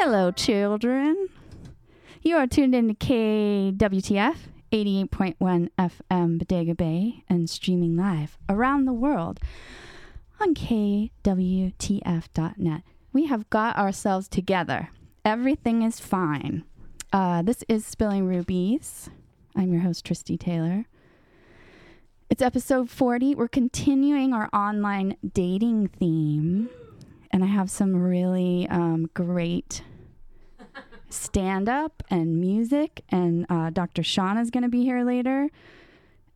Hello, children. You are tuned in to KWTF 88.1 FM Bodega Bay and streaming live around the world on KWTF.net. We have got ourselves together. Everything is fine. Uh, this is Spilling Rubies. I'm your host, Tristy Taylor. It's episode 40. We're continuing our online dating theme. And I have some really um, great stand up and music. And uh, Dr. Sean is going to be here later.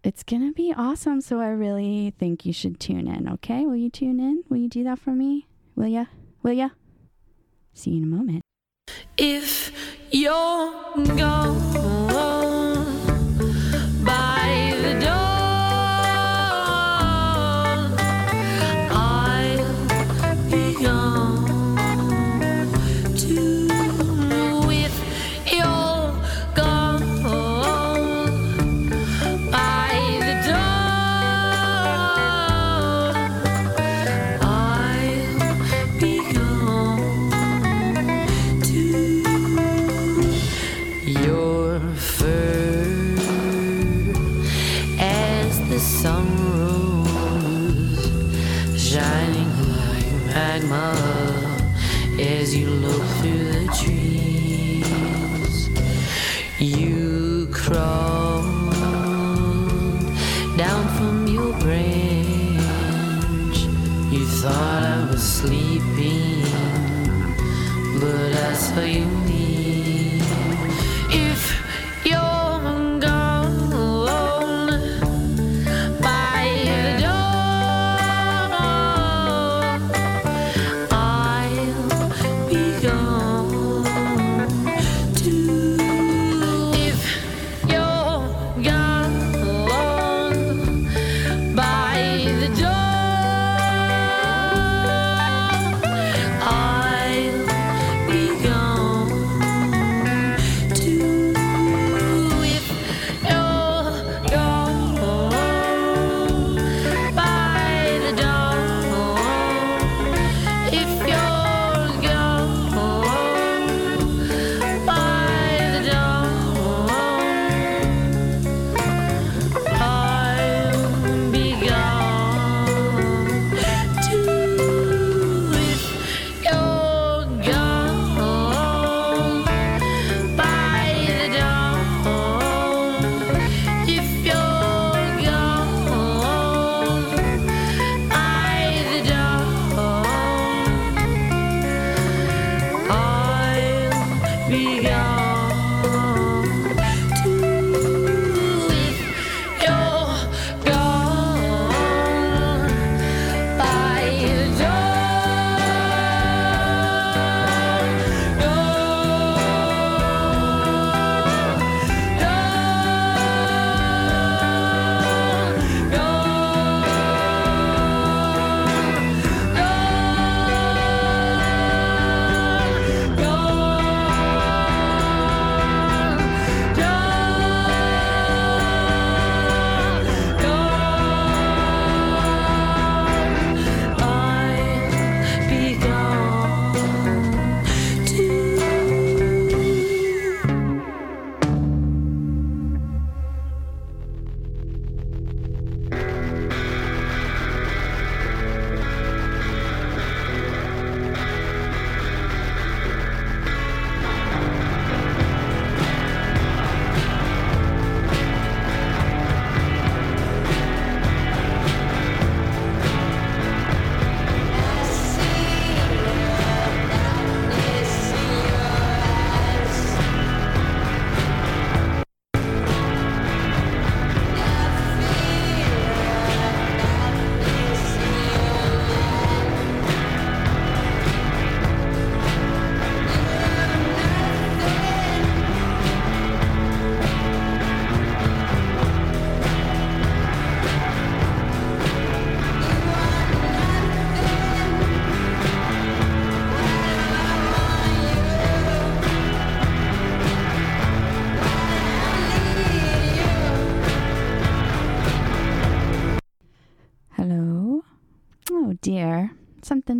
It's going to be awesome. So I really think you should tune in. Okay. Will you tune in? Will you do that for me? Will ya? Will ya? See you in a moment. If you're gone sleeping but I saw you leave.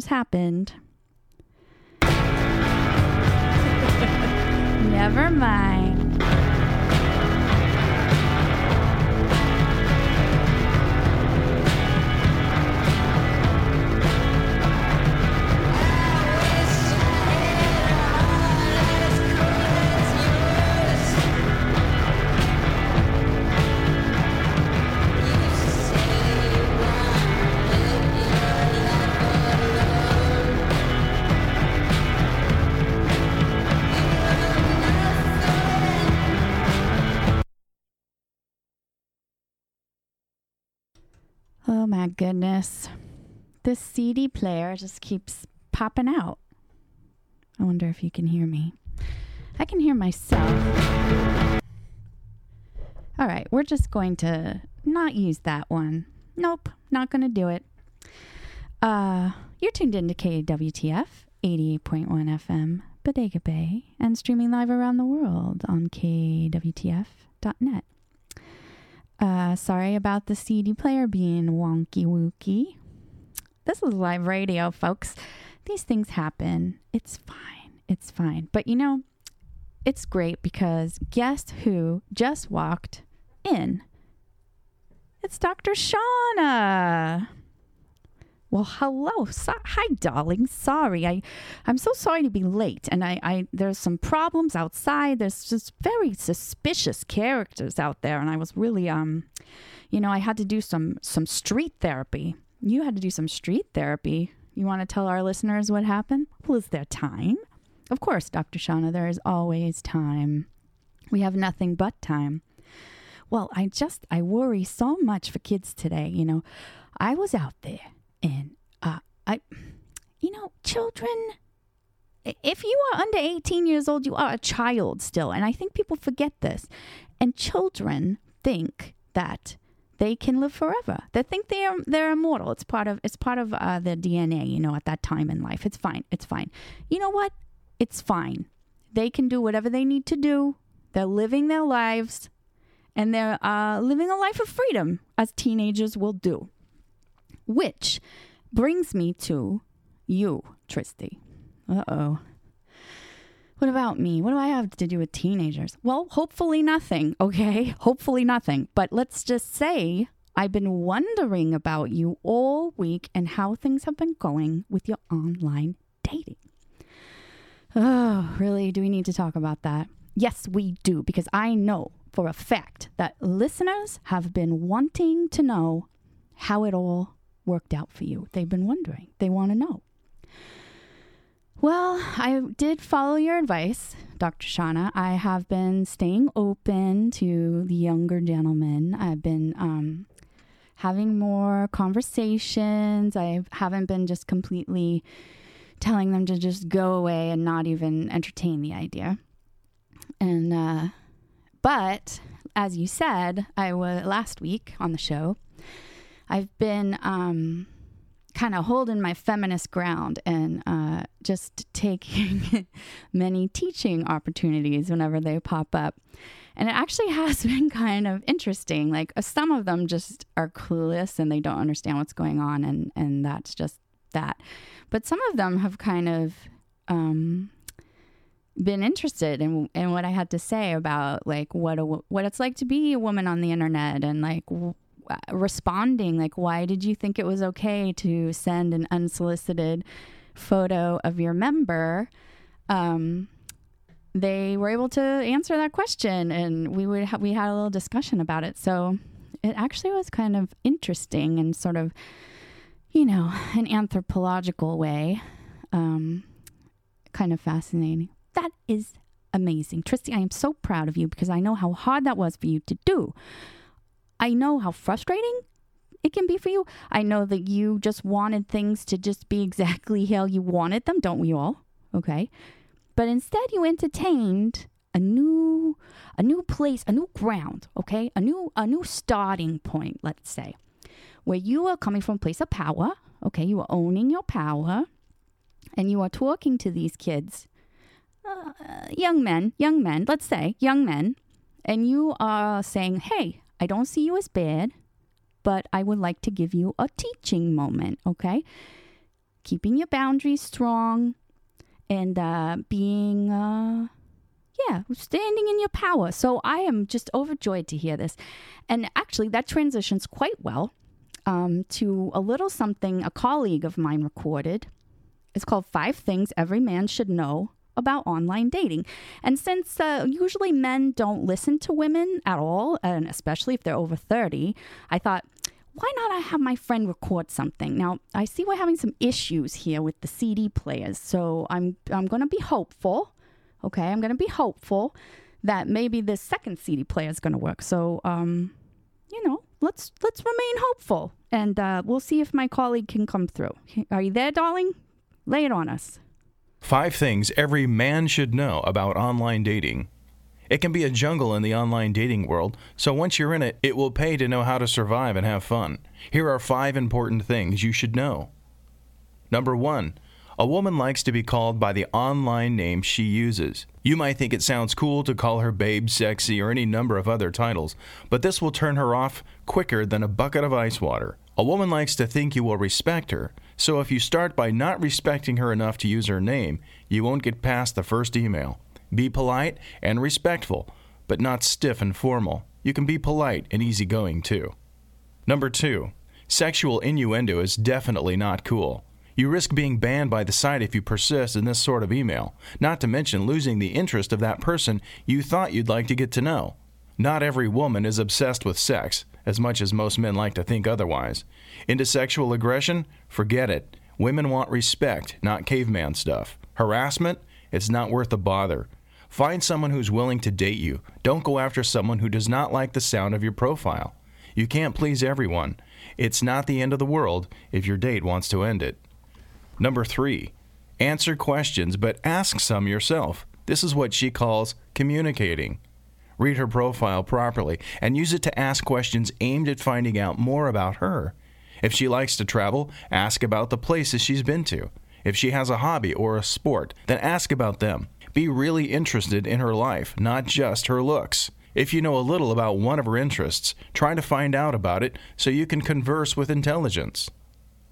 Happened. My goodness. This CD player just keeps popping out. I wonder if you can hear me. I can hear myself. All right, we're just going to not use that one. Nope, not going to do it. Uh, you're tuned into KWTF 88.1 FM, Bodega Bay, and streaming live around the world on KWTF.net. Uh, sorry about the CD player being wonky wooky. This is live radio, folks. These things happen. It's fine. It's fine. But you know, it's great because guess who just walked in? It's Dr. Shauna. Well, hello. So- hi, darling. Sorry. I, I'm so sorry to be late. And I, I, there's some problems outside. There's just very suspicious characters out there. And I was really, um, you know, I had to do some, some street therapy. You had to do some street therapy. You want to tell our listeners what happened? Well, is there time? Of course, Dr. Shauna, there is always time. We have nothing but time. Well, I just, I worry so much for kids today. You know, I was out there and uh, I, you know, children, if you are under 18 years old, you are a child still. And I think people forget this. And children think that they can live forever. They think they are they're immortal. It's part of it's part of uh, their DNA. You know, at that time in life, it's fine. It's fine. You know what? It's fine. They can do whatever they need to do. They're living their lives, and they're uh, living a life of freedom, as teenagers will do. Which brings me to you, Tristy. Uh oh. What about me? What do I have to do with teenagers? Well, hopefully nothing, okay? Hopefully nothing. But let's just say I've been wondering about you all week and how things have been going with your online dating. Oh, really? Do we need to talk about that? Yes, we do, because I know for a fact that listeners have been wanting to know how it all worked out for you. They've been wondering, they want to know. Well, I did follow your advice, Dr. Shauna. I have been staying open to the younger gentlemen. I've been um, having more conversations. I haven't been just completely telling them to just go away and not even entertain the idea. And, uh, but as you said, I was last week on the show. I've been um, kind of holding my feminist ground and uh, just taking many teaching opportunities whenever they pop up. And it actually has been kind of interesting. Like uh, some of them just are clueless and they don't understand what's going on, and, and that's just that. But some of them have kind of um, been interested in in what I had to say about like what a, what it's like to be a woman on the internet and like w- responding like why did you think it was okay to send an unsolicited photo of your member? Um they were able to answer that question and we would ha- we had a little discussion about it. So it actually was kind of interesting and sort of you know an anthropological way um kind of fascinating. That is amazing. Tristy i am so proud of you because i know how hard that was for you to do I know how frustrating it can be for you. I know that you just wanted things to just be exactly how you wanted them, don't we all? Okay. But instead you entertained a new a new place, a new ground, okay? A new a new starting point, let's say. Where you are coming from a place of power, okay? You are owning your power and you are talking to these kids. Uh, young men, young men, let's say, young men, and you are saying, "Hey, I don't see you as bad, but I would like to give you a teaching moment, okay? Keeping your boundaries strong and uh, being, uh, Yeah, standing in your power. So I am just overjoyed to hear this. And actually, that transitions quite well um, to a little something a colleague of mine recorded. It's called Five Things Every Man Should Know About Online Dating. And since uh, usually men don't listen to women at all, and especially if they're over 30, I thought, why not I have my friend record something? Now, I see we're having some issues here with the CD players, so I'm I'm going to be hopeful. Okay, I'm going to be hopeful that maybe this second CD player is going to work. So, um, you know, let's let's remain hopeful, and uh, we'll see if my colleague can come through. Are you there, darling? Lay it on us. Five things every man should know about online dating. It can be a jungle in the online dating world, so once you're in it, it will pay to know how to survive and have fun. Here are five important things you should know. Number one, a woman likes to be called by the online name she uses. You might think it sounds cool to call her babe, sexy, or any number of other titles, but this will turn her off quicker than a bucket of ice water. A woman likes to think you will respect her, so if you start by not respecting her enough to use her name, you won't get past the first email. Be polite and respectful, but not stiff and formal. You can be polite and easygoing too. Number two, sexual innuendo is definitely not cool. You risk being banned by the site if you persist in this sort of email, not to mention losing the interest of that person you thought you'd like to get to know. Not every woman is obsessed with sex, as much as most men like to think otherwise. Into sexual aggression? Forget it. Women want respect, not caveman stuff. Harassment? It's not worth the bother. Find someone who's willing to date you. Don't go after someone who does not like the sound of your profile. You can't please everyone. It's not the end of the world if your date wants to end it. Number three, answer questions, but ask some yourself. This is what she calls communicating. Read her profile properly and use it to ask questions aimed at finding out more about her. If she likes to travel, ask about the places she's been to. If she has a hobby or a sport, then ask about them. Be really interested in her life, not just her looks. If you know a little about one of her interests, try to find out about it so you can converse with intelligence.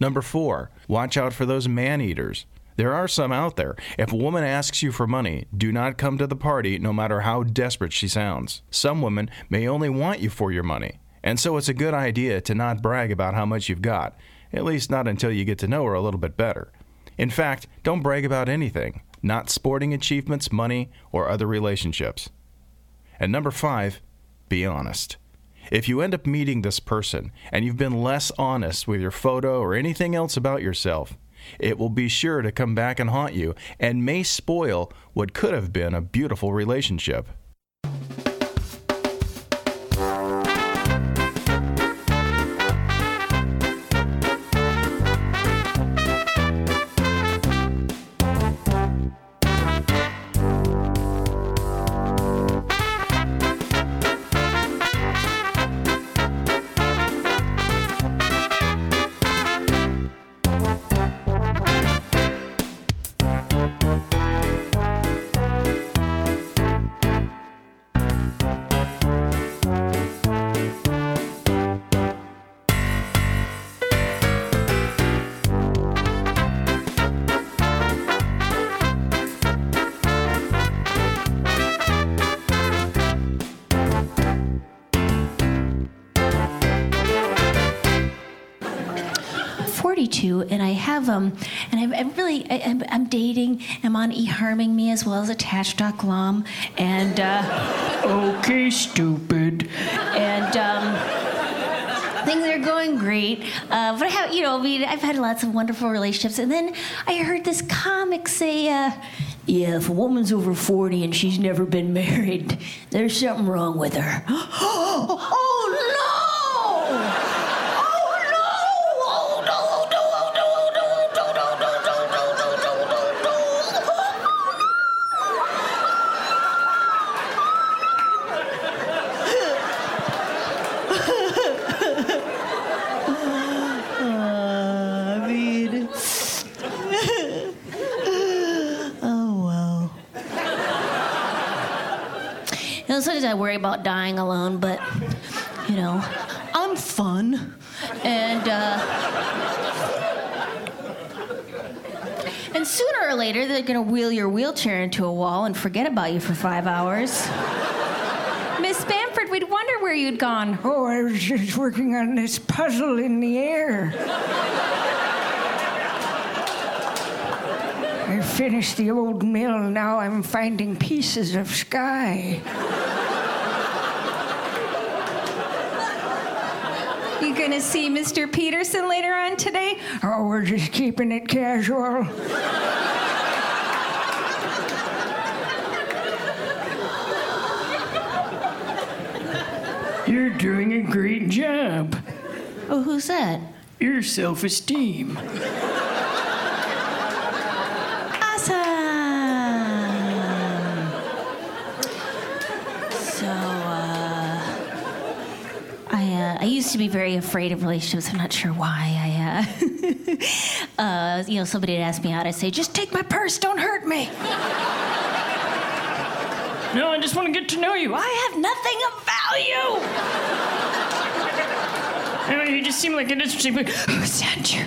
Number four, watch out for those man eaters. There are some out there. If a woman asks you for money, do not come to the party no matter how desperate she sounds. Some women may only want you for your money, and so it's a good idea to not brag about how much you've got, at least not until you get to know her a little bit better. In fact, don't brag about anything, not sporting achievements, money, or other relationships. And number five, be honest. If you end up meeting this person and you've been less honest with your photo or anything else about yourself, it will be sure to come back and haunt you and may spoil what could have been a beautiful relationship. Have um and I'm, I'm really I, I'm, I'm dating. I'm on eHarmony as well as Attach.glom and uh, okay stupid and um, things are going great. Uh, but I have you know I mean I've had lots of wonderful relationships and then I heard this comic say. Uh, yeah, if a woman's over 40 and she's never been married, there's something wrong with her. oh no! Sometimes I worry about dying alone, but you know, I'm fun, and uh, And sooner or later, they're gonna wheel your wheelchair into a wall and forget about you for five hours. Miss Bamford, we'd wonder where you'd gone. Oh, I was just working on this puzzle in the air. I finished the old mill, now I'm finding pieces of sky. You gonna see Mr. Peterson later on today? Oh, we're just keeping it casual. You're doing a great job. Oh, who's that? Your self esteem. Awesome. So, uh, I uh, I used to be very afraid of relationships. I'm not sure why. I, uh, uh, you know, somebody would ask me out. I'd say, "Just take my purse. Don't hurt me." No, I just want to get to know you. I, have nothing of value. Know you just seem like an interesting. Who sent you?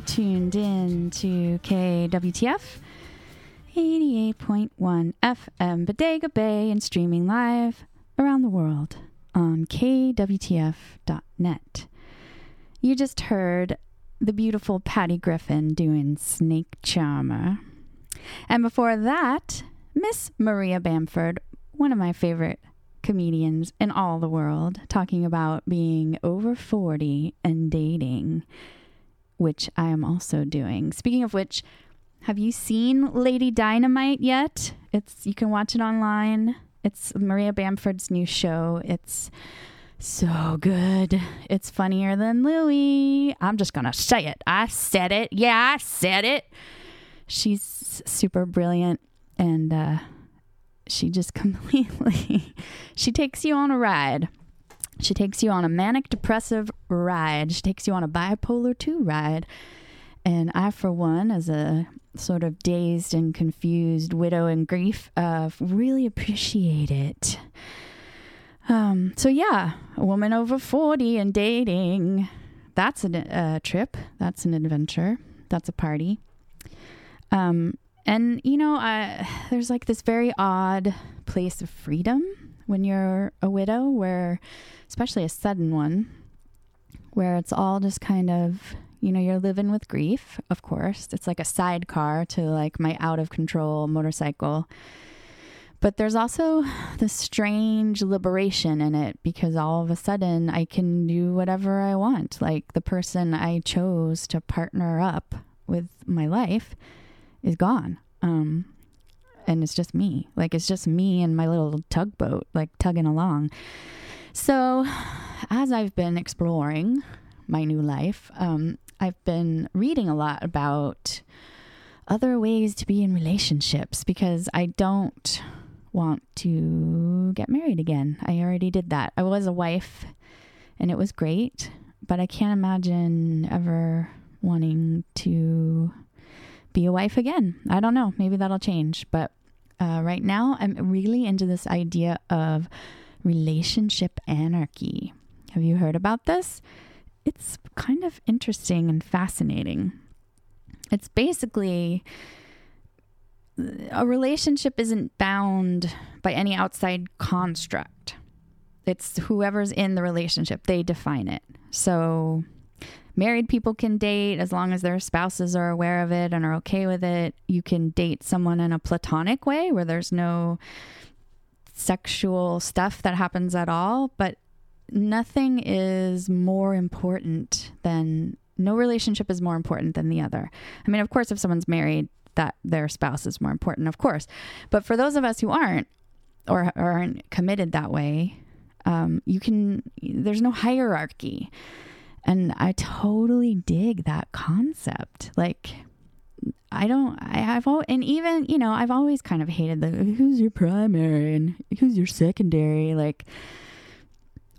Tuned in to KWTF 88.1 FM Bodega Bay and streaming live around the world on KWTF.net. You just heard the beautiful Patty Griffin doing Snake Charmer. And before that, Miss Maria Bamford, one of my favorite comedians in all the world, talking about being over 40 and dating which I am also doing. Speaking of which, have you seen Lady Dynamite yet? It's you can watch it online. It's Maria Bamford's new show. It's so good. It's funnier than Louie. I'm just gonna say it. I said it. Yeah, I said it. She's super brilliant and uh, she just completely she takes you on a ride. She takes you on a manic depressive ride. She takes you on a bipolar 2 ride. And I, for one, as a sort of dazed and confused widow in grief, uh, really appreciate it. Um, so, yeah, a woman over 40 and dating. That's a uh, trip. That's an adventure. That's a party. Um, and, you know, I, there's like this very odd place of freedom when you're a widow, where, especially a sudden one, where it's all just kind of, you know, you're living with grief, of course. It's like a sidecar to like my out of control motorcycle. But there's also this strange liberation in it because all of a sudden I can do whatever I want. Like the person I chose to partner up with my life is gone. Um, and it's just me. Like it's just me and my little tugboat, like tugging along. So, as I've been exploring my new life, um, I've been reading a lot about other ways to be in relationships because I don't want to get married again. I already did that. I was a wife and it was great, but I can't imagine ever wanting to be a wife again. I don't know. Maybe that'll change. But uh, right now, I'm really into this idea of relationship anarchy. Have you heard about this? It's kind of interesting and fascinating. It's basically a relationship isn't bound by any outside construct. It's whoever's in the relationship, they define it. So married people can date as long as their spouses are aware of it and are okay with it. You can date someone in a platonic way where there's no sexual stuff that happens at all, but nothing is more important than no relationship is more important than the other. I mean, of course, if someone's married, that their spouse is more important, of course. But for those of us who aren't or aren't committed that way, um, you can, there's no hierarchy. And I totally dig that concept. Like, I don't, I have, al- and even, you know, I've always kind of hated the who's your primary and who's your secondary. Like,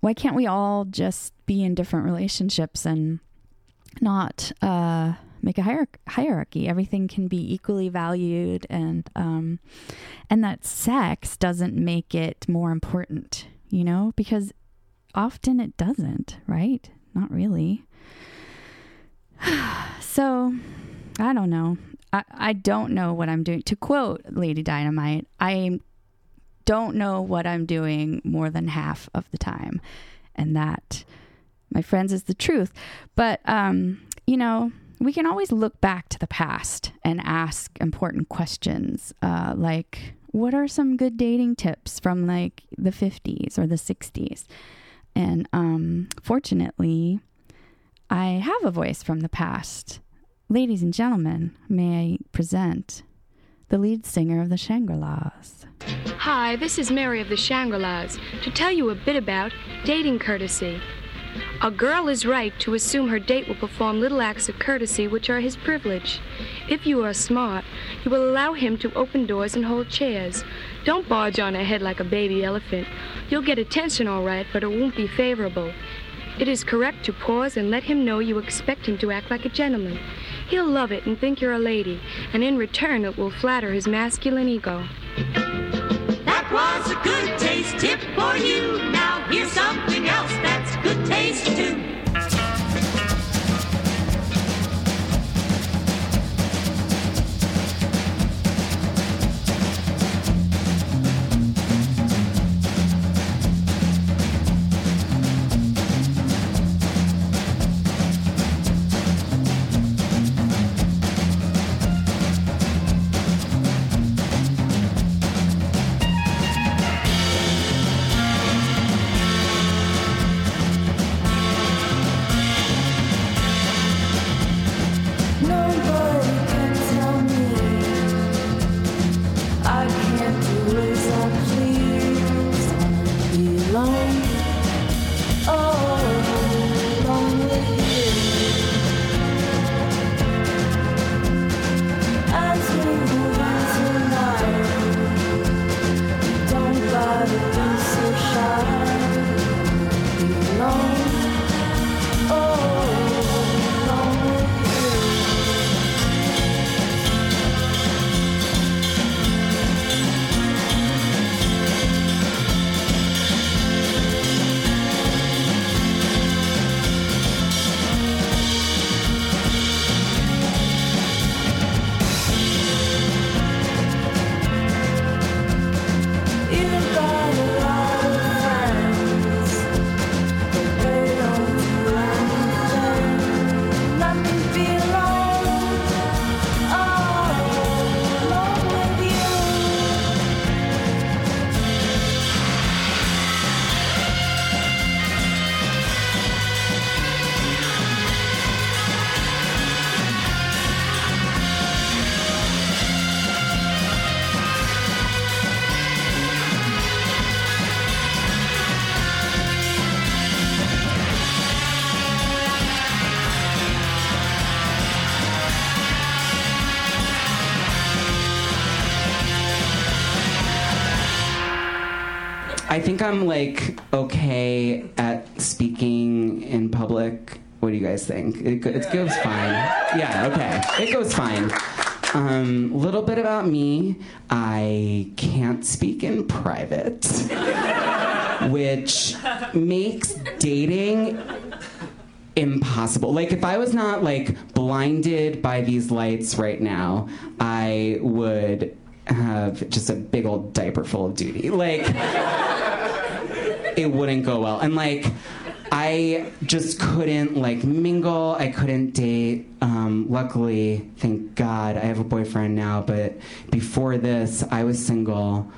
why can't we all just be in different relationships and not uh, make a hier- hierarchy? Everything can be equally valued, and um, and that sex doesn't make it more important, you know, because often it doesn't, right? Not really. so, I don't know. I, I don't know what I'm doing. To quote Lady Dynamite, I don't know what I'm doing more than half of the time. And that, my friends, is the truth. But, um, you know, we can always look back to the past and ask important questions uh, like, what are some good dating tips from like the 50s or the 60s? And um, fortunately, I have a voice from the past. Ladies and gentlemen, may I present the lead singer of the Shangri-Las. Hi, this is Mary of the Shangri-Las to tell you a bit about dating courtesy. A girl is right to assume her date will perform little acts of courtesy which are his privilege. If you are smart, you will allow him to open doors and hold chairs. Don't barge on ahead like a baby elephant. You'll get attention all right, but it won't be favorable. It is correct to pause and let him know you expect him to act like a gentleman. He'll love it and think you're a lady, and in return it will flatter his masculine ego. That was a good taste tip for you. Now here's something else that's I think I'm like okay at speaking in public. What do you guys think? It, it goes fine. Yeah, okay. It goes fine. Um, little bit about me. I can't speak in private, which makes dating impossible. Like if I was not like blinded by these lights right now, I would have just a big old diaper full of duty. Like it wouldn't go well. And like I just couldn't like mingle. I couldn't date. Um, luckily, thank God, I have a boyfriend now. But before this, I was single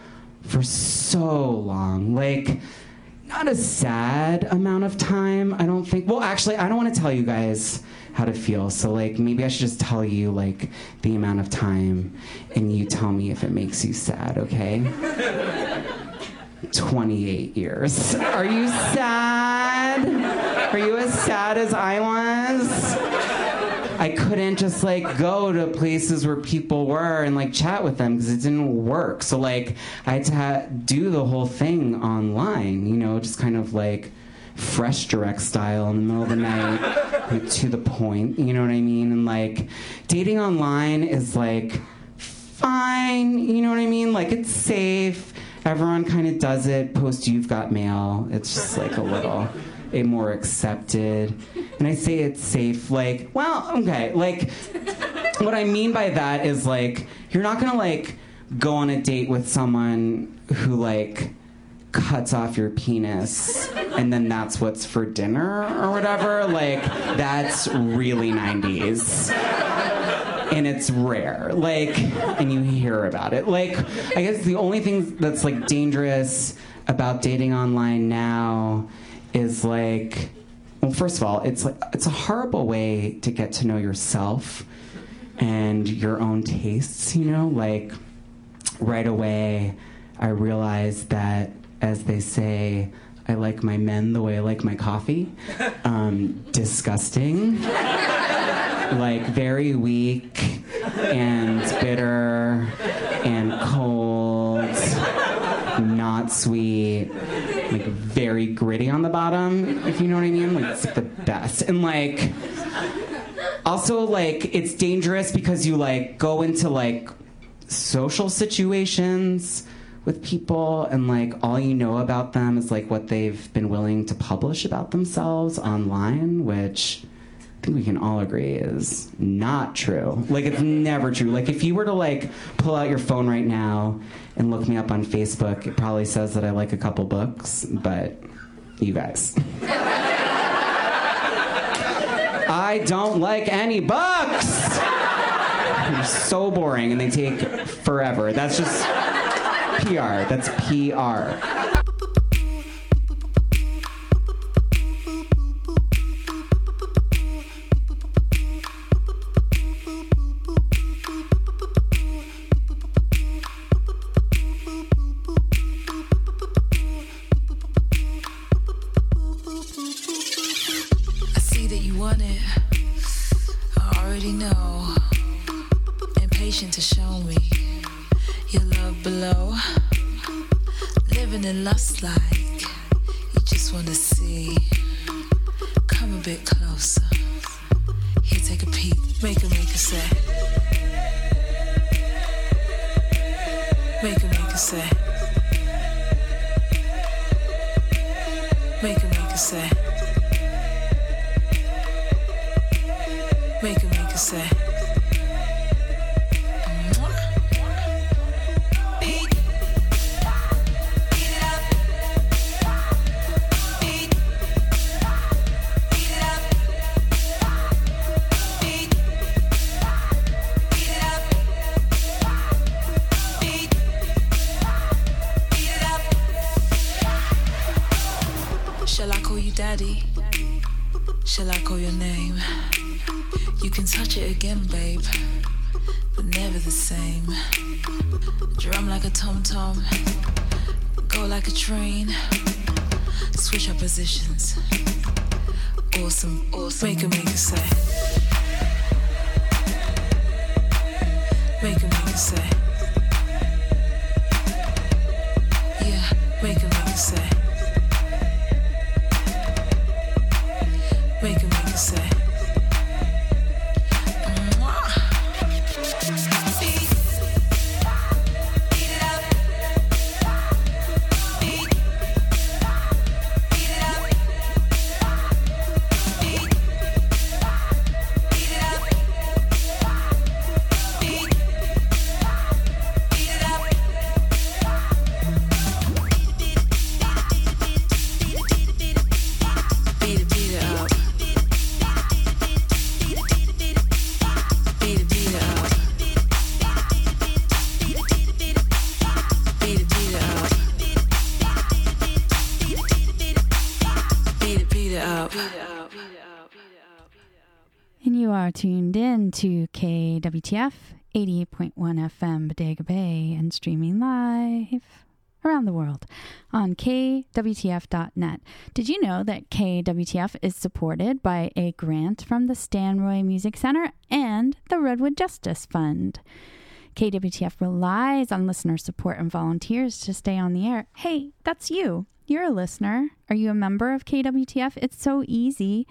for so long. Like not a sad amount of time, I don't think. Well, actually, I don't want to tell you guys how to feel. So, like, maybe I should just tell you, like, the amount of time, and you tell me if it makes you sad, okay? 28 years. Are you sad? Are you as sad as I was? I couldn't just like go to places where people were and like chat with them because it didn't work. So like I had to ha- do the whole thing online, you know, just kind of like fresh direct style in the middle of the night, like, to the point. You know what I mean? And like dating online is like fine. You know what I mean? Like it's safe. Everyone kind of does it post You've Got Mail. It's just like a little a more accepted. And I say it's safe, like, well, okay, like, what I mean by that is like, you're not gonna like go on a date with someone who like cuts off your penis and then that's what's for dinner or whatever. Like, that's really 90s and it's rare. Like, and you hear about it. Like, I guess the only thing that's like dangerous about dating online now is like, well, first of all, it's like it's a horrible way to get to know yourself and your own tastes. You know, like right away, I realized that, as they say. I like my men the way I like my coffee. Um, disgusting like very weak and bitter and cold, not sweet, like very gritty on the bottom, if you know what I mean. Like it's like the best. And like also like it's dangerous because you like go into like social situations with people and like all you know about them is like what they've been willing to publish about themselves online, which I think we can all agree is not true. Like it's never true. Like if you were to like pull out your phone right now and look me up on Facebook, it probably says that I like a couple books, but you guys. I don't like any books. They're so boring and they take forever. That's just PR. That's PR. KWTF 88.1 FM Bodega Bay and streaming live around the world on kwtf.net. Did you know that KWTF is supported by a grant from the Stanroy Music Center and the Redwood Justice Fund? KWTF relies on listener support and volunteers to stay on the air. Hey, that's you. You're a listener. Are you a member of KWTF? It's so easy.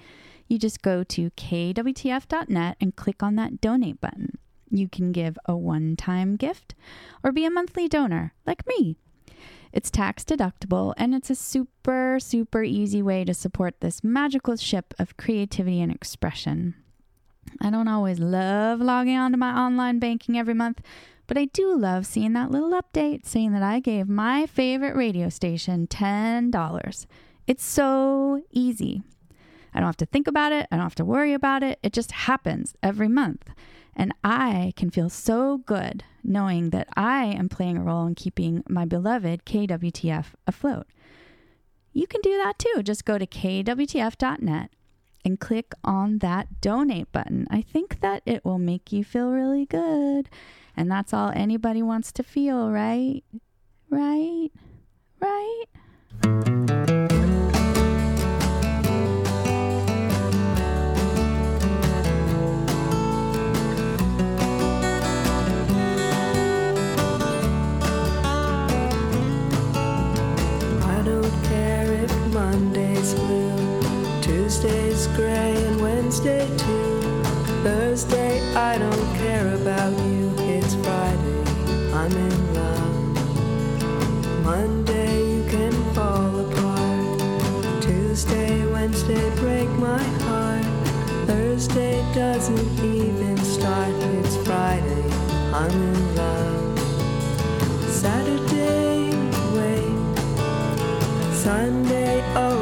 You just go to kwtf.net and click on that donate button. You can give a one time gift or be a monthly donor, like me. It's tax deductible and it's a super, super easy way to support this magical ship of creativity and expression. I don't always love logging onto my online banking every month, but I do love seeing that little update saying that I gave my favorite radio station $10. It's so easy. I don't have to think about it. I don't have to worry about it. It just happens every month. And I can feel so good knowing that I am playing a role in keeping my beloved KWTF afloat. You can do that too. Just go to kwtf.net and click on that donate button. I think that it will make you feel really good. And that's all anybody wants to feel, right? Right? Right? Monday's blue, Tuesday's gray, and Wednesday too. Thursday, I don't care about you. It's Friday, I'm in love. Monday, you can fall apart. Tuesday, Wednesday, break my heart. Thursday doesn't even start. It's Friday, I'm in love. Saturday, wait. Sunday always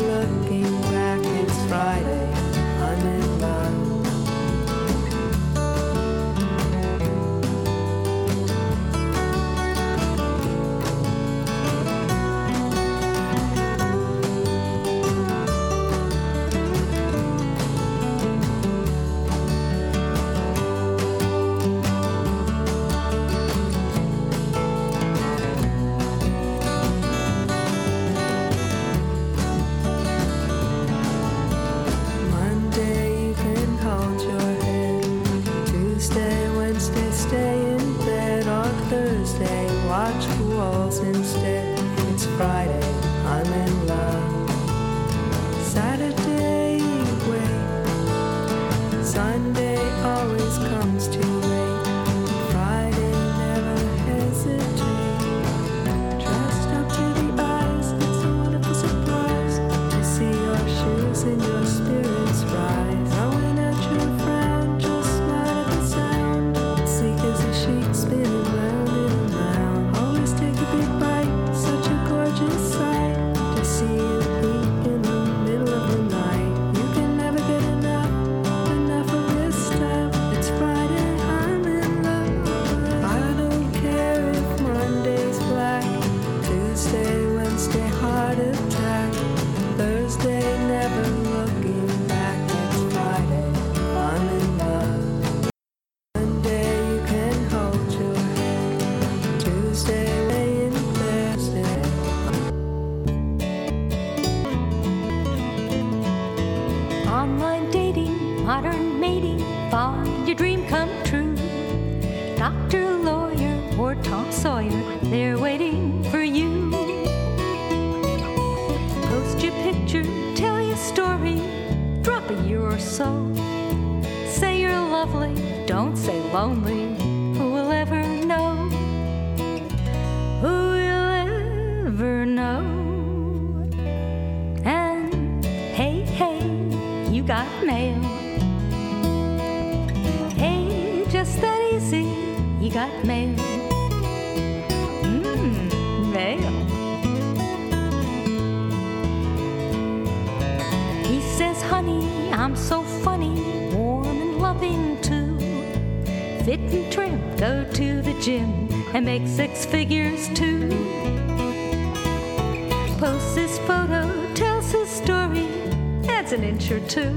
modern mating. Find your dream come true. Doctor, lawyer, or Tom Sawyer, they're waiting for you. Post your picture, tell your story, drop a year or so. Say you're lovely, don't say lonely. Who will ever know? Who will ever know? And hey, hey, you got mail. Got mail. Mmm, mail. He says, honey, I'm so funny, warm and loving too. Fit and trim, go to the gym and make six figures too. Posts his photo, tells his story, adds an inch or two.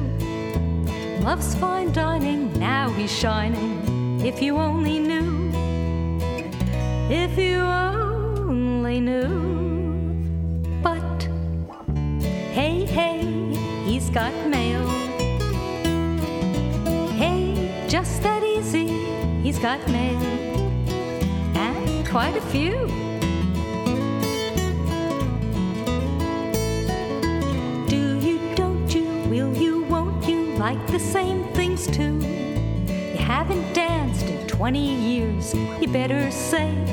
Loves fine dining, now he's shining. If you only knew, if you only knew. But hey, hey, he's got mail. Hey, just that easy, he's got mail. And quite a few. Do you, don't you, will you, won't you like the same things too? You haven't danced in 20 years, you better say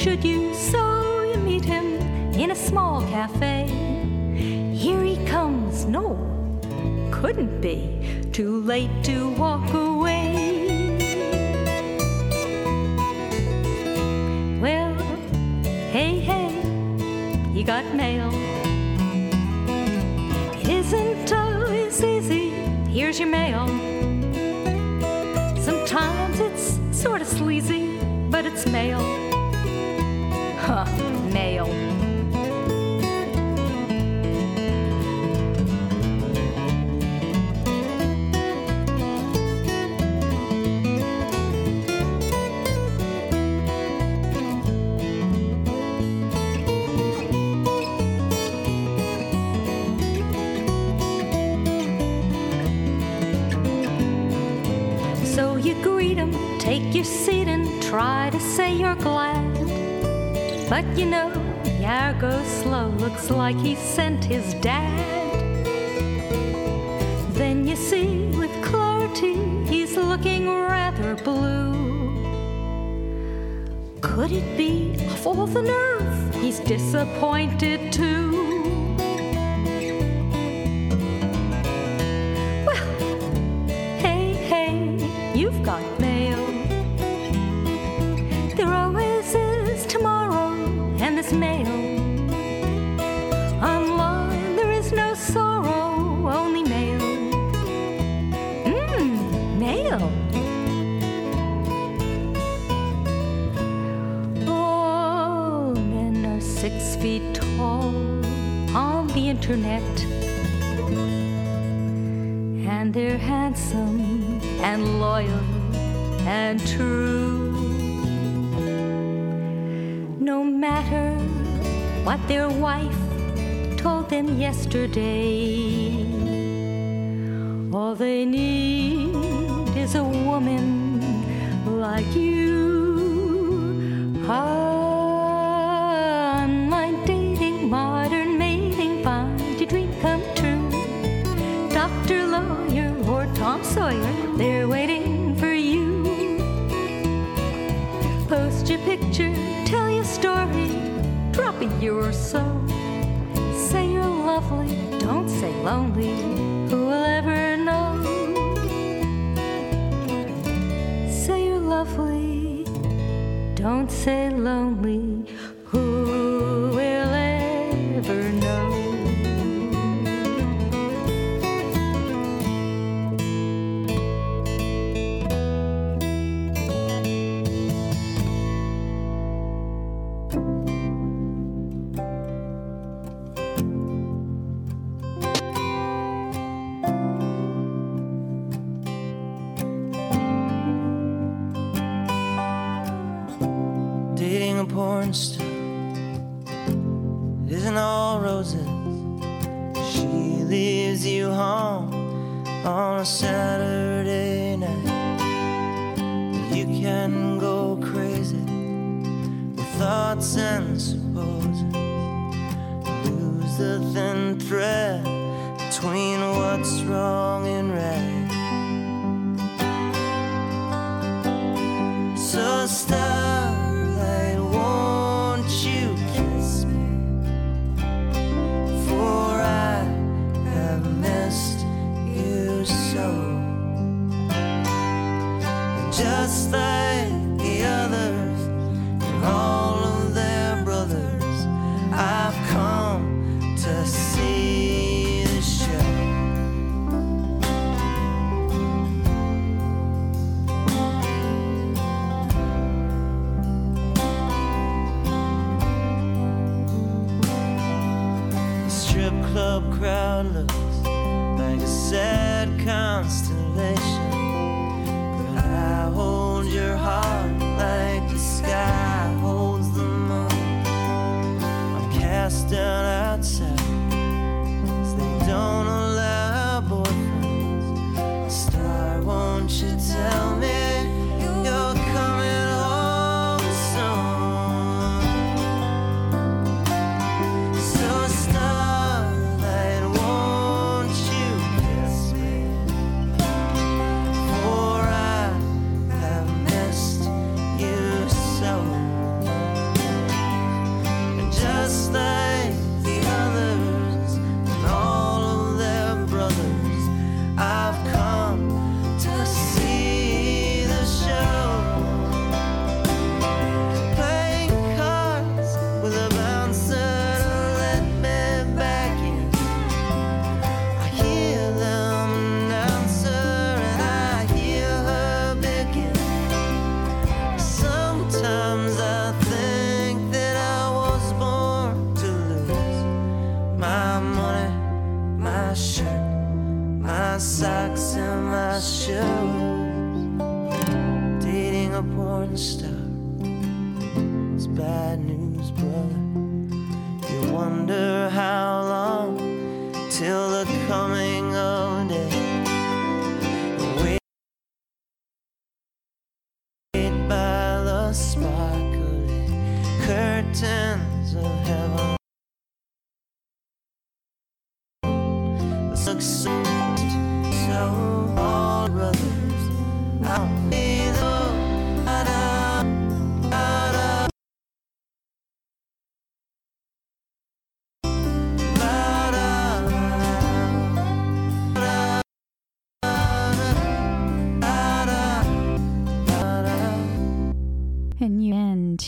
should you, so you meet him in a small cafe? Here he comes, no, couldn't be too late to walk away. Well, hey, hey, you got mail. It isn't always easy. Here's your mail. Sometimes it's sort of sleazy, but it's mail. Huh, mail. So you greet him, take your seat, and try to say glad. But you know, Yar goes slow, looks like he sent his dad. Then you see with clarity, he's looking rather blue. Could it be of all the nerve? He's disappointed too. Six feet tall on the internet and they're handsome and loyal and true. No matter what their wife told them yesterday, all they need is a woman like you. Sawyer, they're waiting for you. Post your picture, tell your story, drop a year or so. Say you're lovely, don't say lonely. Who will ever know? Say you're lovely, don't say lonely. You can go crazy with thoughts and supposing. Lose the thin thread between what's wrong and right. So starlight,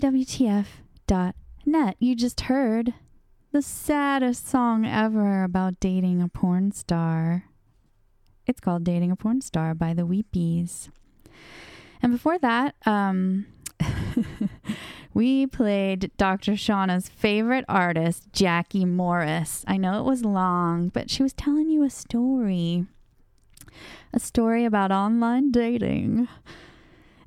WTF.net. You just heard the saddest song ever about dating a porn star. It's called Dating a Porn Star by the Weepies. And before that, um, we played Dr. Shauna's favorite artist, Jackie Morris. I know it was long, but she was telling you a story. A story about online dating.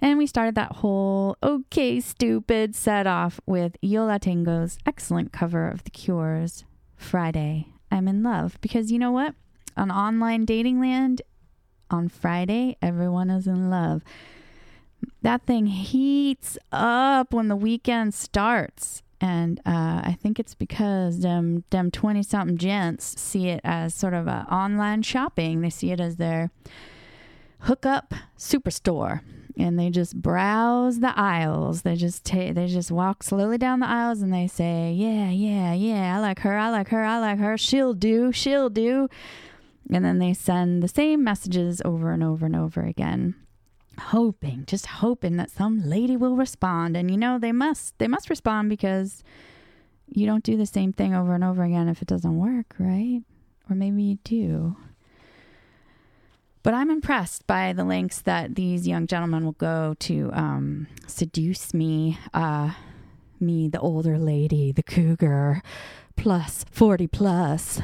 And we started that whole okay, stupid set off with Yo La Tengo's excellent cover of The Cure's Friday, I'm in Love. Because you know what? On online dating land, on Friday, everyone is in love. That thing heats up when the weekend starts. And uh, I think it's because them them twenty something gents see it as sort of a online shopping. They see it as their hookup superstore and they just browse the aisles. They just take they just walk slowly down the aisles and they say yeah yeah yeah i like her i like her i like her. She'll do she'll do. And then they send the same messages over and over and over again hoping just hoping that some lady will respond. And you know they must they must respond because you don't do the same thing over and over again if it doesn't work right? Or maybe you do but I'm impressed by the lengths that these young gentlemen will go to um, seduce me, uh, me, the older lady, the cougar, plus 40 plus.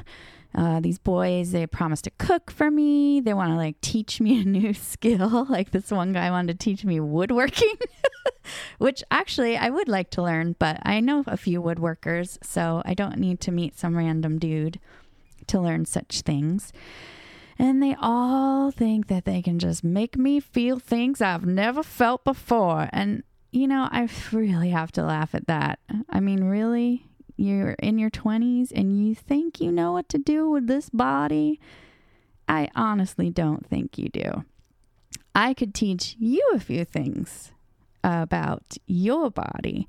Uh, these boys, they promise to cook for me. They want to like teach me a new skill. Like this one guy wanted to teach me woodworking, which actually I would like to learn, but I know a few woodworkers, so I don't need to meet some random dude to learn such things. And they all think that they can just make me feel things I've never felt before. And, you know, I really have to laugh at that. I mean, really? You're in your 20s and you think you know what to do with this body? I honestly don't think you do. I could teach you a few things about your body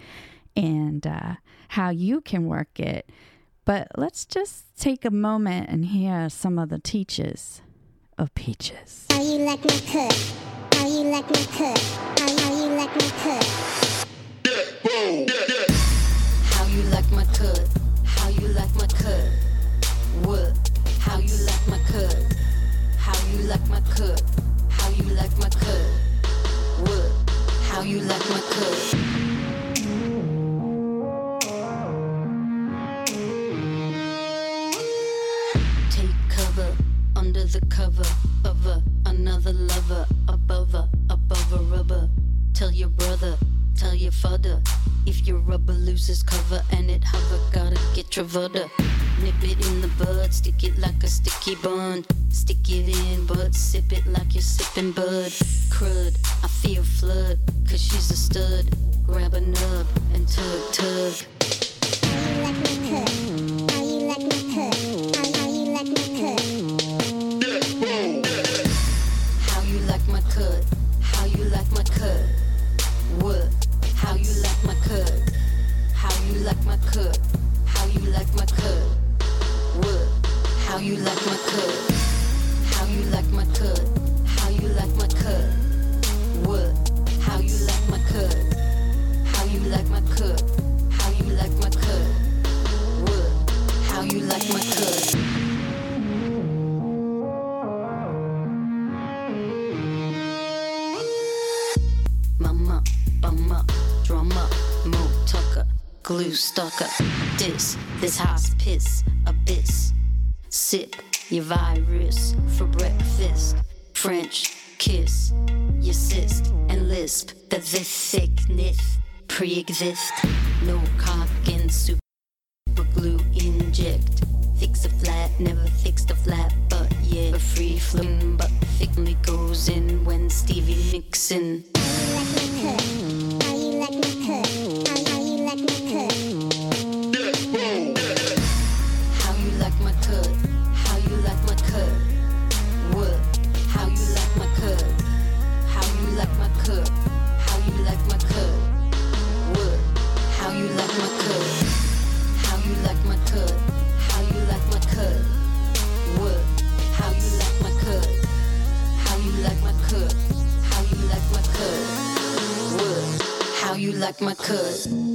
and uh, how you can work it. But let's just take a moment and hear some of the teachers of peaches. How you like my cut? How you like my cut? How, how you like my cut? How you like my cut? How you like my cut? What? How you like my cut? How you like my cut? How you like my cut? What? How you like my cut? The cover of a, another lover above a, above a rubber. Tell your brother, tell your father. If your rubber loses cover and it hover, gotta get Truvada. Nip it in the bud, stick it like a sticky bun. Stick it in, but sip it like you're sipping bud. Crud, I feel flood, cause she's a stud. Grab a nub and tug, tug. Cut? How you like my cut? What? How you like my cut? Glue up. This, this hospice abyss. Sip your virus for breakfast. French kiss your cyst and lisp that this sickness pre-exist. No cock and super glue inject. Fix a flat, never fixed a flat, but yeah, a free flow, but thickly goes in when Stevie mixin'. Like my cut?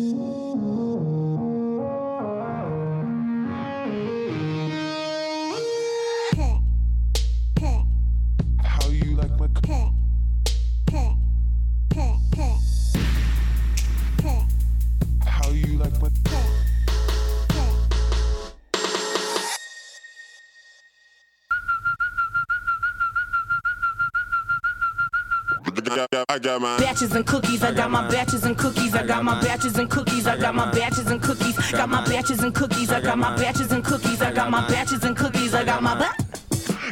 I got my Batches and cookies, I got my batches and cookies, I got my batches and cookies, I got my batches and cookies, got my batches and cookies, I got my batches and cookies, I got my batches and cookies, I got my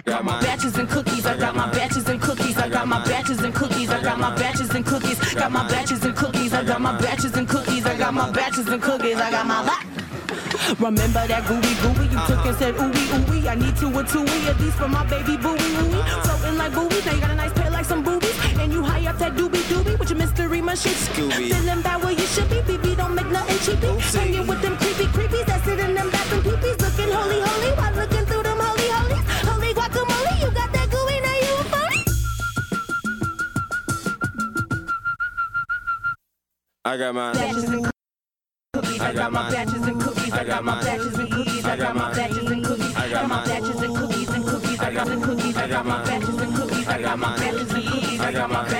Got my batches and cookies, I got my batches and cookies, I got my batches and cookies, I got my batches and cookies, got my batches and cookies, I got my batches and cookies, I got my batches and cookies, I got my Remember that gooey gooey you took and said ooey ooey. I need two or two of these for my baby booey ooey. Floating like boobies, now you got a nice pair like some boobies. And up that doobie doobie with your mystery machine. Scooby. Feeling bad where you should be, BB don't make nothing cheapy. Hanging with them creepy creepies that sit in them bathroom peepees. Looking holy holy while looking through them holy holies. Holy guacamole, you got that gooey, now you a phony. I got my Batches and cookies, I got my batches and cookies, I got my batches and cookies, I got my batches and cookies, I got my batches and cookies and cookies, I got the cookies, I got my batches and cookies, I got my batches and cookies, I got my batches and cookies,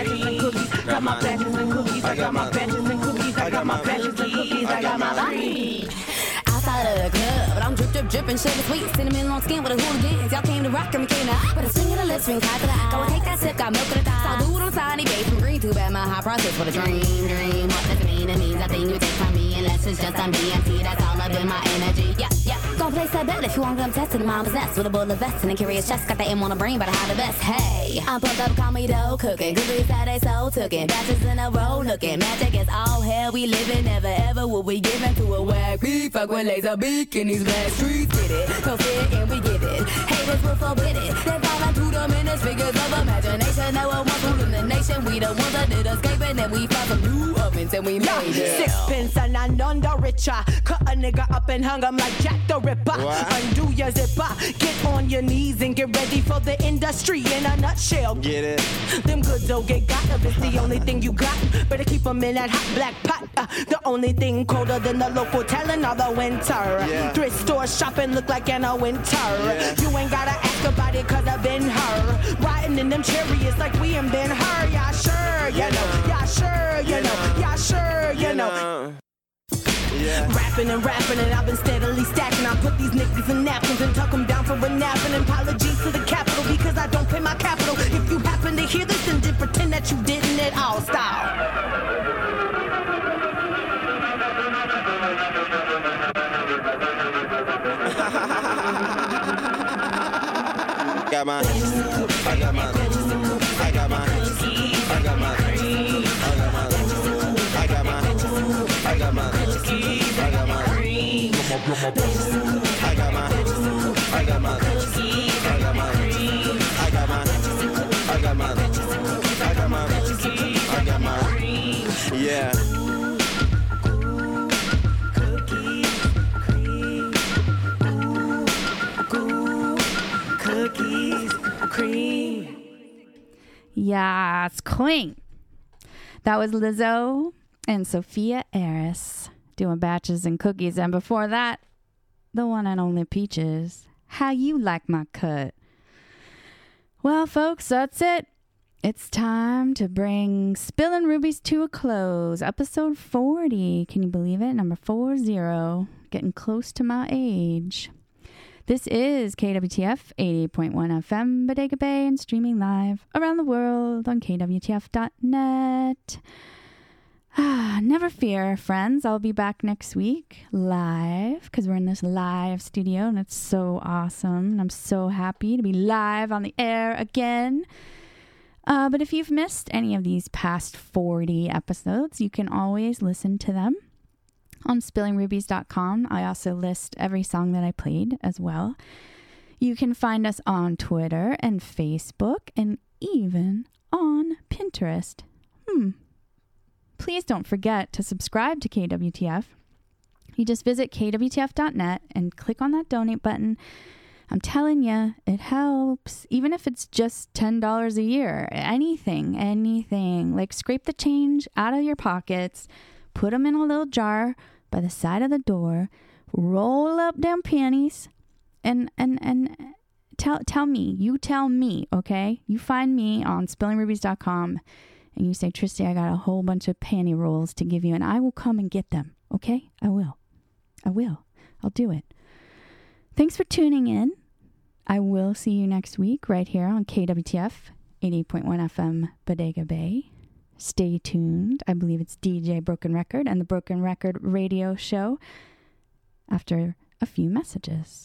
got my batches and cookies, I got my batches and cookies, I got my batches and cookies, I got my body. Outside of the club, but I'm drip, drip, dripping, sugar sweet. Cinnamon long skin with a hooligans. Y'all came to rockin' me kina. But a swing of the lips, ring tied to the eye. Go and take that sip, got milk in the thigh. So do it on tiny base from green. Too bad my high process for the dream, dream. What does it mean? It means I think you take from me unless it's just on BMT. That's all up in my energy. Yeah, yeah. Gon' place that bet if you want them testing. Mom possessed with a bullet vest and a curious chest. Got the M on the brain, but I have the best. Hey, I'm pumped up, call me dough cooking. Cookies that they so tookin'. Batches in a row looking. Magic is all hell we living. Never ever will we give in to a whack. We fuck with laser beak in these black streets. Get it, don't fit and we give it. Haters will forbid it. Then fall into the minutes, figures of imagination. Now I want the nation. We the ones that did escaping and then we found some new ovens and we Yeah, made it. sixpence and I'm none the richer. Cut a nigga up and hung him like Jack the Ripper. Undo your zipper. Get on your knees and get ready for the industry in a nutshell. Get it? Them goods don't get got if it's the only thing you got. Better keep 'em in that hot black pot. Uh, the only thing colder than the local telling all the winter. Yeah. Thrift store shopping look like in a winter. Yeah. You ain't gotta ask about it cause I've been her. Riding in them chariots like we ain't been her. Yeah, sure, you know. Yeah, sure, you know. Yeah, sure, you know. Yeah. Rapping and rapping and I've been steadily stacking. I put these niggas in napkins and tuck them down for a nap. And apologies to the capital because I don't pay my capital. If you happen to hear this, then did pretend that you didn't at all. Style. Got my. Yes, cling. That was Lizzo and Sophia Eris doing batches and cookies. And before that, the one and only Peaches. How you like my cut? Well, folks, that's it. It's time to bring Spilling Rubies to a close. Episode 40. Can you believe it? Number 40. Getting close to my age. This is KWTF 88.1 FM, Bodega Bay, and streaming live around the world on KWTF.net. Ah, never fear, friends. I'll be back next week live because we're in this live studio and it's so awesome. And I'm so happy to be live on the air again. Uh, but if you've missed any of these past 40 episodes, you can always listen to them on spillingrubies.com. I also list every song that I played as well. You can find us on Twitter and Facebook and even on Pinterest. Hmm. Please don't forget to subscribe to KWTF. You just visit kwtf.net and click on that donate button. I'm telling you, it helps. Even if it's just $10 a year, anything, anything. Like scrape the change out of your pockets, put them in a little jar by the side of the door, roll up them panties, and and and tell tell me. You tell me, okay? You find me on spillingrubies.com and you say, Tristy, I got a whole bunch of panty rolls to give you, and I will come and get them. Okay? I will. I will. I'll do it. Thanks for tuning in. I will see you next week right here on KWTF 88.1 FM Bodega Bay. Stay tuned. I believe it's DJ Broken Record and the Broken Record radio show after a few messages.